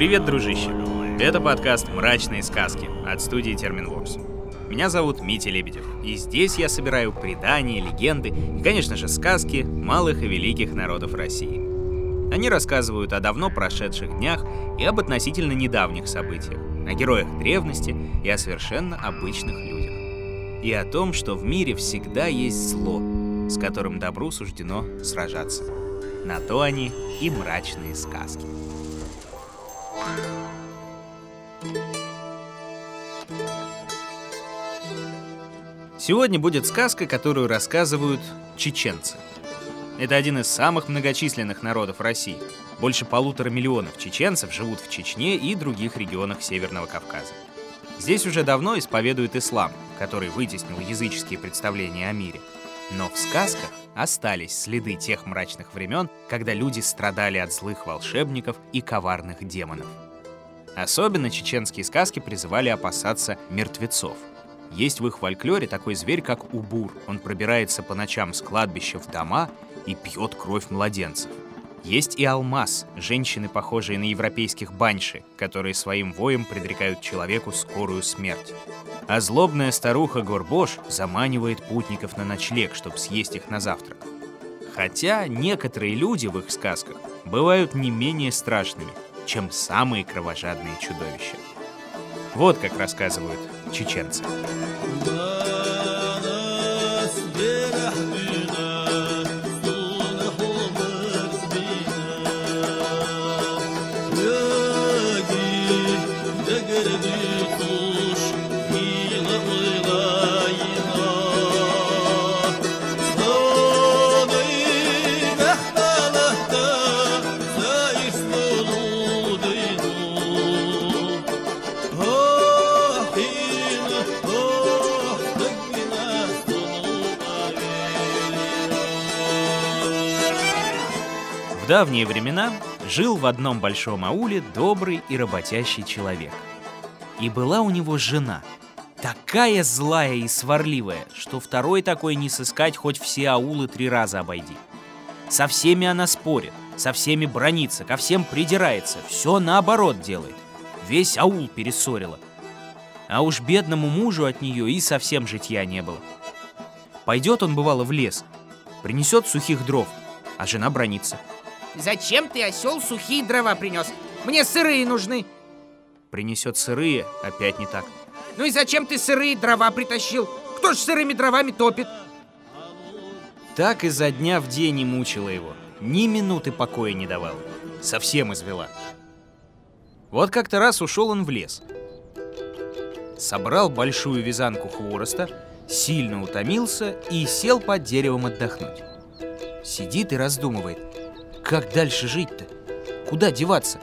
Привет, дружище! Это подкаст «Мрачные сказки» от студии Терминворс. Меня зовут Митя Лебедев, и здесь я собираю предания, легенды и, конечно же, сказки малых и великих народов России. Они рассказывают о давно прошедших днях и об относительно недавних событиях, о героях древности и о совершенно обычных людях. И о том, что в мире всегда есть зло, с которым добру суждено сражаться. На то они и мрачные сказки. Сегодня будет сказка, которую рассказывают чеченцы. Это один из самых многочисленных народов России. Больше полутора миллионов чеченцев живут в Чечне и других регионах Северного Кавказа. Здесь уже давно исповедуют ислам, который вытеснил языческие представления о мире. Но в сказках остались следы тех мрачных времен, когда люди страдали от злых волшебников и коварных демонов. Особенно чеченские сказки призывали опасаться мертвецов. Есть в их фольклоре такой зверь, как убур. Он пробирается по ночам с кладбища в дома и пьет кровь младенцев. Есть и алмаз, женщины, похожие на европейских баньши, которые своим воем предрекают человеку скорую смерть. А злобная старуха Горбош заманивает путников на ночлег, чтобы съесть их на завтрак. Хотя некоторые люди в их сказках бывают не менее страшными, чем самые кровожадные чудовища. Вот как рассказывают чеченцы. Давние времена жил в одном большом ауле добрый и работящий человек. И была у него жена, такая злая и сварливая, что второй такой не сыскать хоть все аулы три раза обойди. Со всеми она спорит, со всеми бронится, ко всем придирается, все наоборот делает. Весь аул перессорила. А уж бедному мужу от нее и совсем житья не было. Пойдет он, бывало, в лес, принесет сухих дров, а жена бронится – Зачем ты, осел, сухие дрова принес? Мне сырые нужны. Принесет сырые, опять не так. Ну и зачем ты сырые дрова притащил? Кто ж сырыми дровами топит? Так изо дня в день и мучила его. Ни минуты покоя не давал. Совсем извела. Вот как-то раз ушел он в лес. Собрал большую вязанку хвороста, сильно утомился и сел под деревом отдохнуть. Сидит и раздумывает, как дальше жить-то? Куда деваться?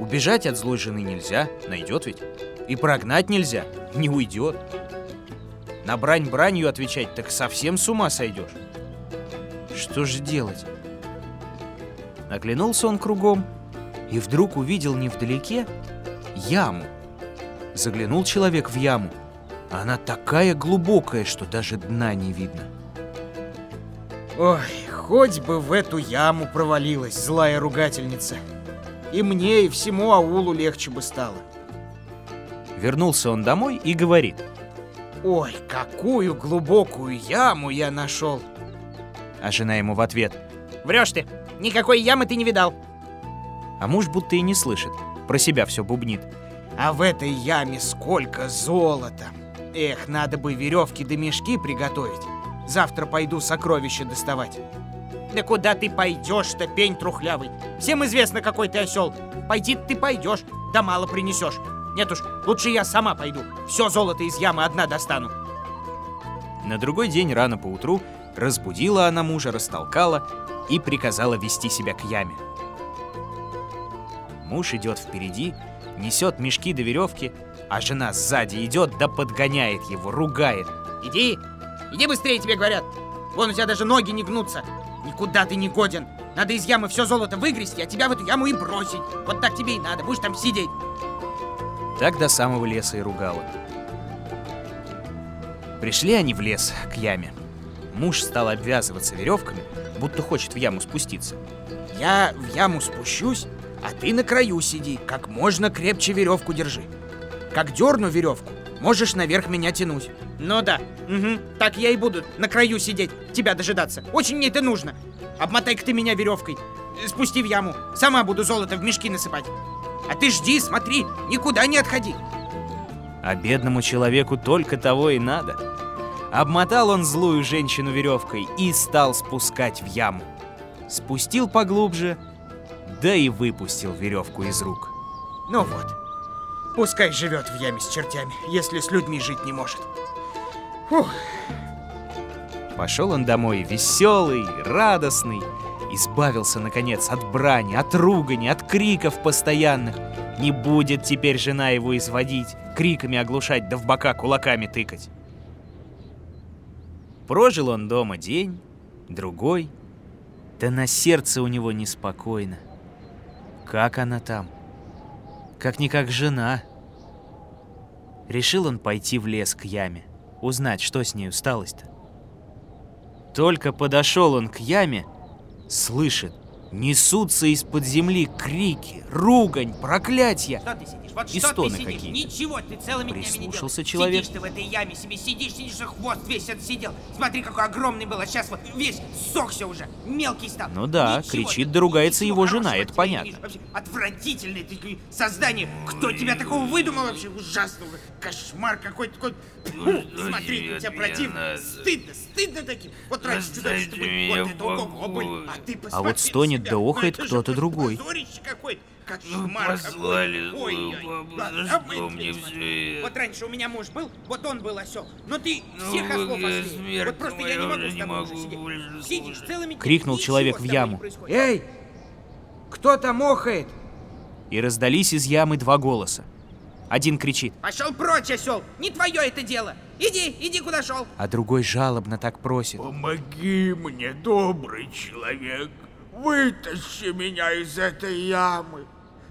Убежать от злой жены нельзя, найдет ведь. И прогнать нельзя, не уйдет. На брань бранью отвечать, так совсем с ума сойдешь. Что же делать? Оглянулся он кругом и вдруг увидел невдалеке яму. Заглянул человек в яму, она такая глубокая, что даже дна не видно. Ой, Хоть бы в эту яму провалилась злая ругательница. И мне, и всему аулу легче бы стало. Вернулся он домой и говорит. Ой, какую глубокую яму я нашел. А жена ему в ответ. Врешь ты, никакой ямы ты не видал. А муж будто и не слышит, про себя все бубнит. А в этой яме сколько золота. Эх, надо бы веревки да мешки приготовить. Завтра пойду сокровища доставать. Да куда ты пойдешь-то, пень трухлявый? Всем известно, какой ты осел. Пойди ты пойдешь, да мало принесешь. Нет уж, лучше я сама пойду. Все золото из ямы одна достану. На другой день рано поутру разбудила она мужа, растолкала и приказала вести себя к яме. Муж идет впереди, несет мешки до веревки, а жена сзади идет да подгоняет его, ругает. Иди, иди быстрее, тебе говорят. Вон у тебя даже ноги не гнутся. Никуда ты не годен. Надо из ямы все золото выгрести, а тебя в эту яму и бросить. Вот так тебе и надо, будешь там сидеть. Так до самого леса и ругала. Пришли они в лес, к яме. Муж стал обвязываться веревками, будто хочет в яму спуститься. Я в яму спущусь, А ты на краю сиди, как можно крепче веревку держи. Как дерну веревку, можешь наверх меня тянуть. Ну да, угу, так я и буду на краю сидеть, тебя дожидаться. Очень мне это нужно. Обмотай-ка ты меня веревкой, спусти в яму. Сама буду золото в мешки насыпать. А ты жди, смотри, никуда не отходи. А бедному человеку только того и надо. Обмотал он злую женщину веревкой и стал спускать в яму. Спустил поглубже, да и выпустил веревку из рук. Ну вот, пускай живет в яме с чертями, если с людьми жить не может. Фух. Пошел он домой веселый, радостный, избавился, наконец, от брани, от ругани, от криков постоянных. Не будет теперь жена его изводить, криками оглушать да в бока кулаками тыкать. Прожил он дома день, другой, да на сердце у него неспокойно. Как она там? Как-никак жена. Решил он пойти в лес к яме, узнать, что с нею сталось-то. Только подошел он к яме, слышит, несутся из-под земли крики, ругань, проклятия. Что ты сидишь? Вот И что стоны ты сидишь? какие-то. Ничего ты целыми днями не Прислушался человек. Сидишь ты в этой яме себе, сидишь, сидишь, и хвост весь отсидел. Смотри, какой огромный был, а сейчас вот весь сохся уже, мелкий стал. Ну да, Ничего кричит ты- да ругается его жена, это понятно. Вообще, отвратительное ты создание. Кто тебя такого выдумал вообще? Ужасного. Кошмар какой-то. такой. Фу, смотри, как тебя противно. Стыдно, стыдно таким. Вот раньше чудовище ты был, вот это ого, блин. А ты посмотри на стонет себя. Да Ну охает кто-то другой. Кошмар послали. Ой, злую ой. бабу, за мы что мне всё это? Вот раньше у меня муж был, вот он был осел. Но ты Ну, всех ослов смерть Вот просто я не могу с тобой уже сидеть. больше Сидишь целыми Крикнул человек в яму. Эй, кто там охает? И раздались из ямы два голоса. Один кричит, Пошел прочь, осел! Не твое это дело! Иди, иди куда шел! а другой жалобно так просит. Помоги мне, добрый человек. Вытащи меня из этой ямы.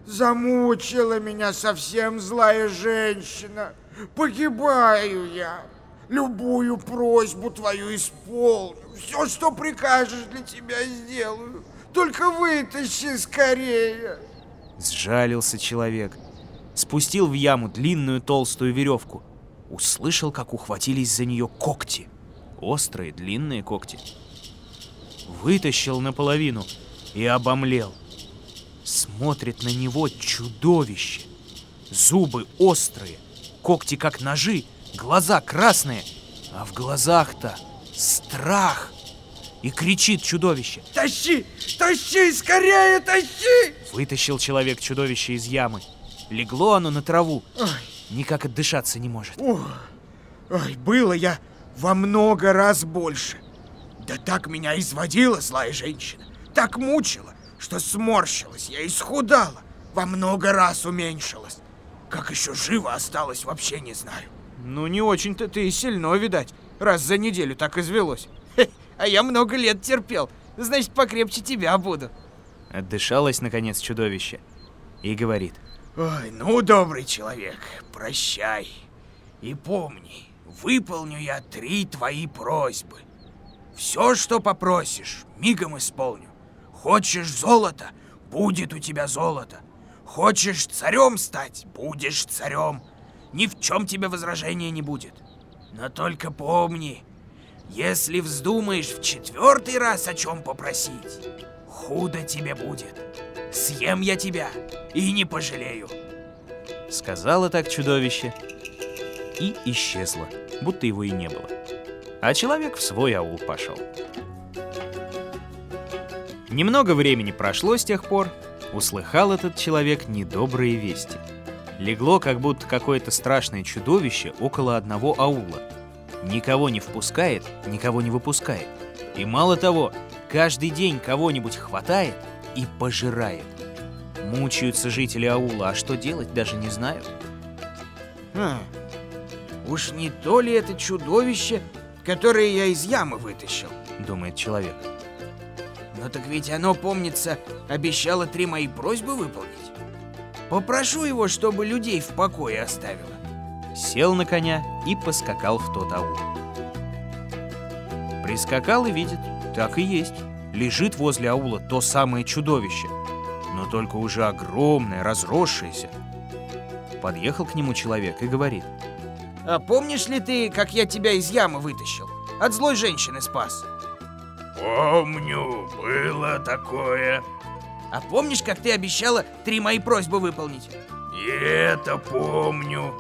Замучила меня совсем злая женщина. Погибаю я. Любую просьбу твою исполню. Все, что прикажешь, для тебя сделаю. Только вытащи скорее. Сжалился человек. Спустил в яму длинную толстую веревку. Услышал, как ухватились за нее когти. Острые, длинные когти. Вытащил наполовину и обомлел. Смотрит на него чудовище. Зубы острые, когти как ножи, глаза красные, а в глазах-то страх. И кричит чудовище. Тащи, тащи, скорее тащи. Вытащил человек чудовище из ямы. Легло оно на траву. Ой. Никак отдышаться не может. Ох, ой, было я во много раз больше. Да так меня изводила злая женщина, так мучила, что сморщилась, я исхудала, во много раз уменьшилась. Как еще живо осталось, вообще не знаю. Ну, не очень-то ты и сильно, видать, раз за неделю так извелось. Хе, а я много лет терпел, значит, покрепче тебя буду. Отдышалось, наконец, чудовище. И говорит. Ой, ну, добрый человек, прощай. И помни, выполню я три твои просьбы. Все, что попросишь, мигом исполню. Хочешь золото, будет у тебя золото. Хочешь царем стать, будешь царем. Ни в чем тебе возражения не будет. Но только помни, если вздумаешь в четвертый раз о чем попросить, худо тебе будет. Съем я тебя и не пожалею. Сказала так чудовище. И исчезла, будто его и не было. А человек в свой аул пошел. Немного времени прошло с тех пор, услыхал этот человек недобрые вести. Легло как будто какое-то страшное чудовище около одного аула. Никого не впускает, никого не выпускает. И мало того, каждый день кого-нибудь хватает и пожирает. Мучаются жители аула, а что делать, даже не знают. Хм, уж не то ли это чудовище, которое я из ямы вытащил? Думает человек. Но так ведь оно, помнится, обещало три мои просьбы выполнить. Попрошу его, чтобы людей в покое оставило. Сел на коня и поскакал в тот аул. Прискакал и видит, так и есть. Лежит возле аула то самое чудовище. но только уже огромное, разросшееся. Подъехал к нему человек и говорит. А помнишь ли ты, как я тебя из ямы вытащил? От злой женщины спас. Помню, было такое. А помнишь, как ты обещала три мои просьбы выполнить? И это помню.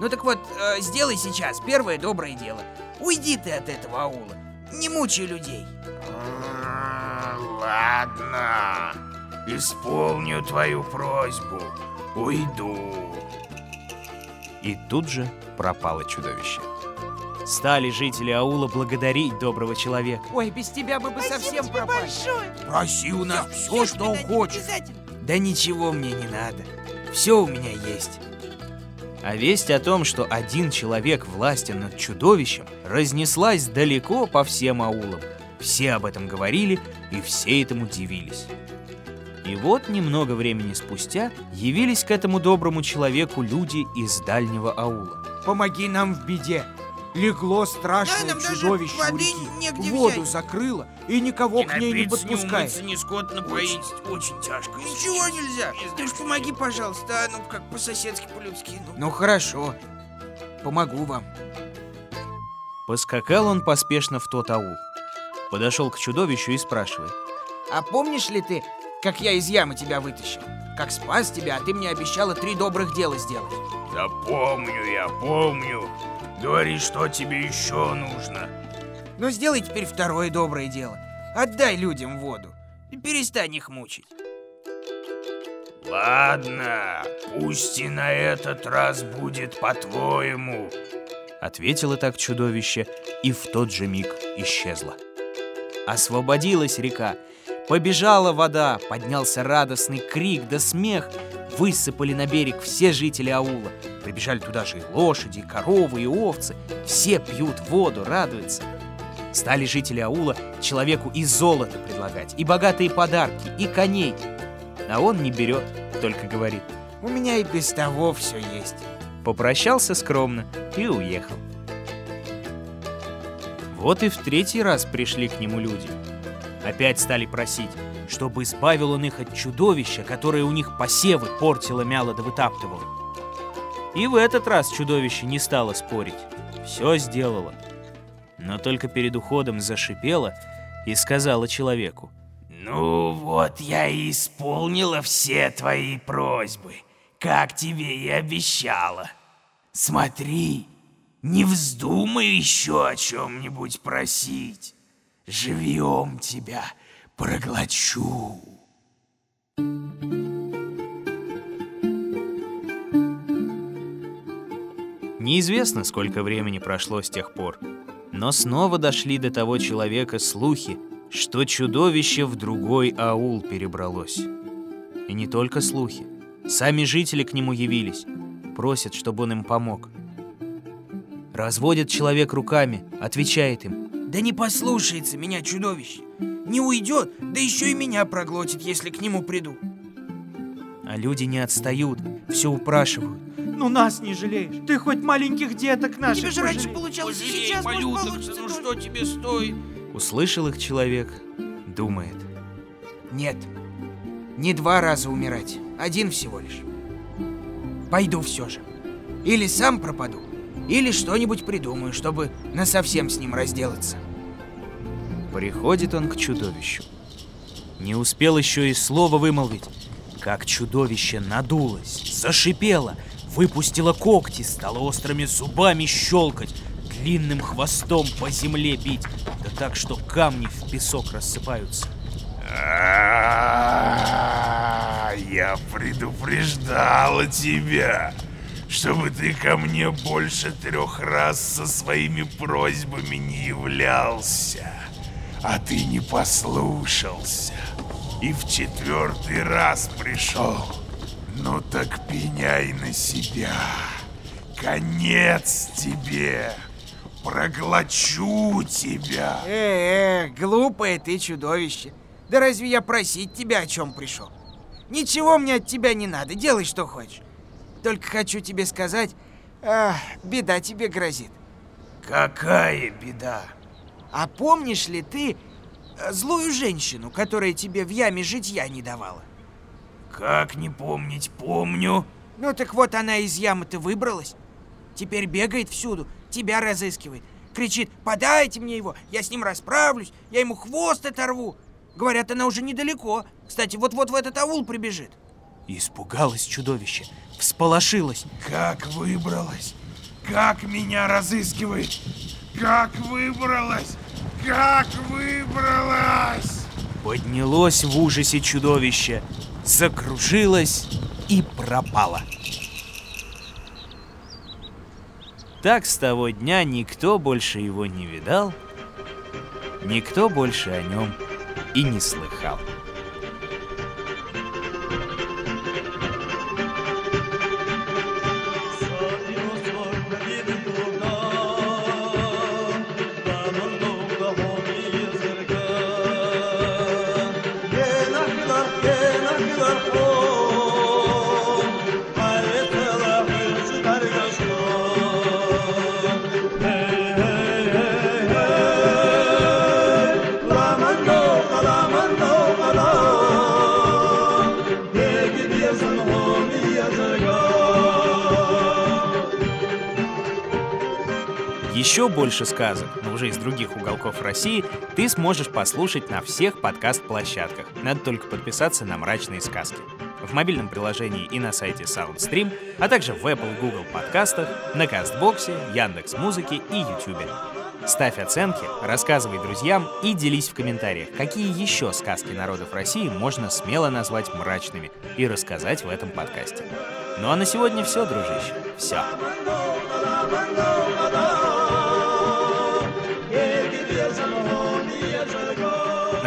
Ну так вот, э, сделай сейчас первое доброе дело. Уйди ты от этого аула. Не мучай людей. А, Ладно, исполню твою просьбу. Уйду. И тут же пропало чудовище. Стали жители аула благодарить доброго человека. Ой, без тебя мы бы совсем тебе пропали. большое. Проси у нас все, Я что хочешь. Да ничего мне не надо. Все у меня есть. А весть о том, что один человек властен над чудовищем, разнеслась далеко по всем аулам. Все об этом говорили, и все этому дивились. И вот немного времени спустя явились к этому доброму человеку люди из дальнего аула. Помоги нам в беде. Легло страшное Да, чудовище у реки. негде Воду взять. закрыло и никого к ней не подпускает. ни скот напоить. Очень, тяжко. Ничего нельзя. Ты уж помоги, пожалуйста, а ну как по-соседски, по-людски. Ну. Ну хорошо, помогу вам. Поскакал он поспешно в тот аул. Подошел к чудовищу и спрашивает. А помнишь ли ты, как я из ямы тебя вытащил? Как спас тебя, а ты мне обещала три добрых дела сделать. Да помню я, помню. Говори, что тебе еще нужно. Но сделай теперь второе доброе дело. Отдай людям воду и перестань их мучить. Ладно, пусть и на этот раз будет по-твоему. Ответило так чудовище, и в тот же миг исчезло. Освободилась река, побежала вода, поднялся радостный крик да смех. Высыпали на берег все жители аула. Прибежали туда же и лошади, и коровы, и овцы. Все пьют воду, радуются. Стали жители аула человеку и золото предлагать, и богатые подарки, и коней. А он не берет, только говорит. У меня и без того все есть. Попрощался скромно и уехал. Вот и в третий раз пришли к нему люди. Опять стали просить, чтобы избавил он их от чудовища, которое у них посевы портило, мяло да вытаптывало. И в этот раз чудовище не стало спорить. Все сделало. Но только перед уходом зашипело и сказала человеку. Ну вот я и исполнила все твои просьбы, как тебе и обещала. Смотри, не вздумай еще о чем-нибудь просить. Живьем тебя проглочу. Неизвестно, сколько времени прошло с тех пор, но снова дошли до того человека слухи, что чудовище в другой аул перебралось. И не только слухи. Сами жители к нему явились, просят, чтобы он им помог. Разводит человек руками, отвечает им. Да не послушается меня чудовище. Не уйдет, да еще и меня проглотит, если к нему приду. А люди не отстают, все упрашивают. Ну нас не жалеешь. Ты хоть маленьких деток наших Тебе же раньше получалось, и Пожалей, сейчас может малюток, получится ну тоже. что тебе стоит? Услышал их человек, думает. Нет, не два раза умирать, один всего лишь. Пойду все же. Или сам пропаду, или что-нибудь придумаю, чтобы насовсем с ним разделаться. Приходит он к чудовищу. Не успел еще и слова вымолвить, как чудовище надулось, зашипело, выпустило когти, стало острыми зубами щелкать, длинным хвостом по земле бить, да так, что камни в песок рассыпаются. А, Я предупреждала тебя, чтобы ты ко мне больше трех раз со своими просьбами не являлся. А ты не послушался. И в четвертый раз пришел. Ну так пеняй на себя. Конец тебе. Проглочу тебя. Э, э, глупое ты чудовище. Да разве я просить тебя о чем пришел? Ничего мне от тебя не надо, делай что хочешь. Только хочу тебе сказать, а, беда тебе грозит. Какая беда? А помнишь ли ты э, злую женщину, которая тебе в яме житья не давала? Как не помнить, помню. Ну так вот она из ямы-то выбралась. Теперь бегает всюду, тебя разыскивает. Кричит, подайте мне его, я с ним расправлюсь, я ему хвост оторву. Говорят, она уже недалеко. Кстати, вот-вот в этот аул прибежит. Испугалось чудовище, всполошилось. Как выбралась? Как меня разыскивает? Как выбралась? Как выбралась? Поднялось в ужасе чудовище, закружилось и пропало. Так с того дня никто больше его не видал, никто больше о нем и не слыхал. Еще больше сказок, но уже из других уголков России, ты сможешь послушать на всех подкаст-площадках. Надо только подписаться на «Мрачные сказки» в мобильном приложении и на сайте SoundStream, а также в Apple Google подкастах, на Кастбоксе, Яндекс Музыке и Ютубе. Ставь оценки, рассказывай друзьям и делись в комментариях, какие еще сказки народов России можно смело назвать мрачными и рассказать в этом подкасте. Ну а на сегодня все, дружище. Все.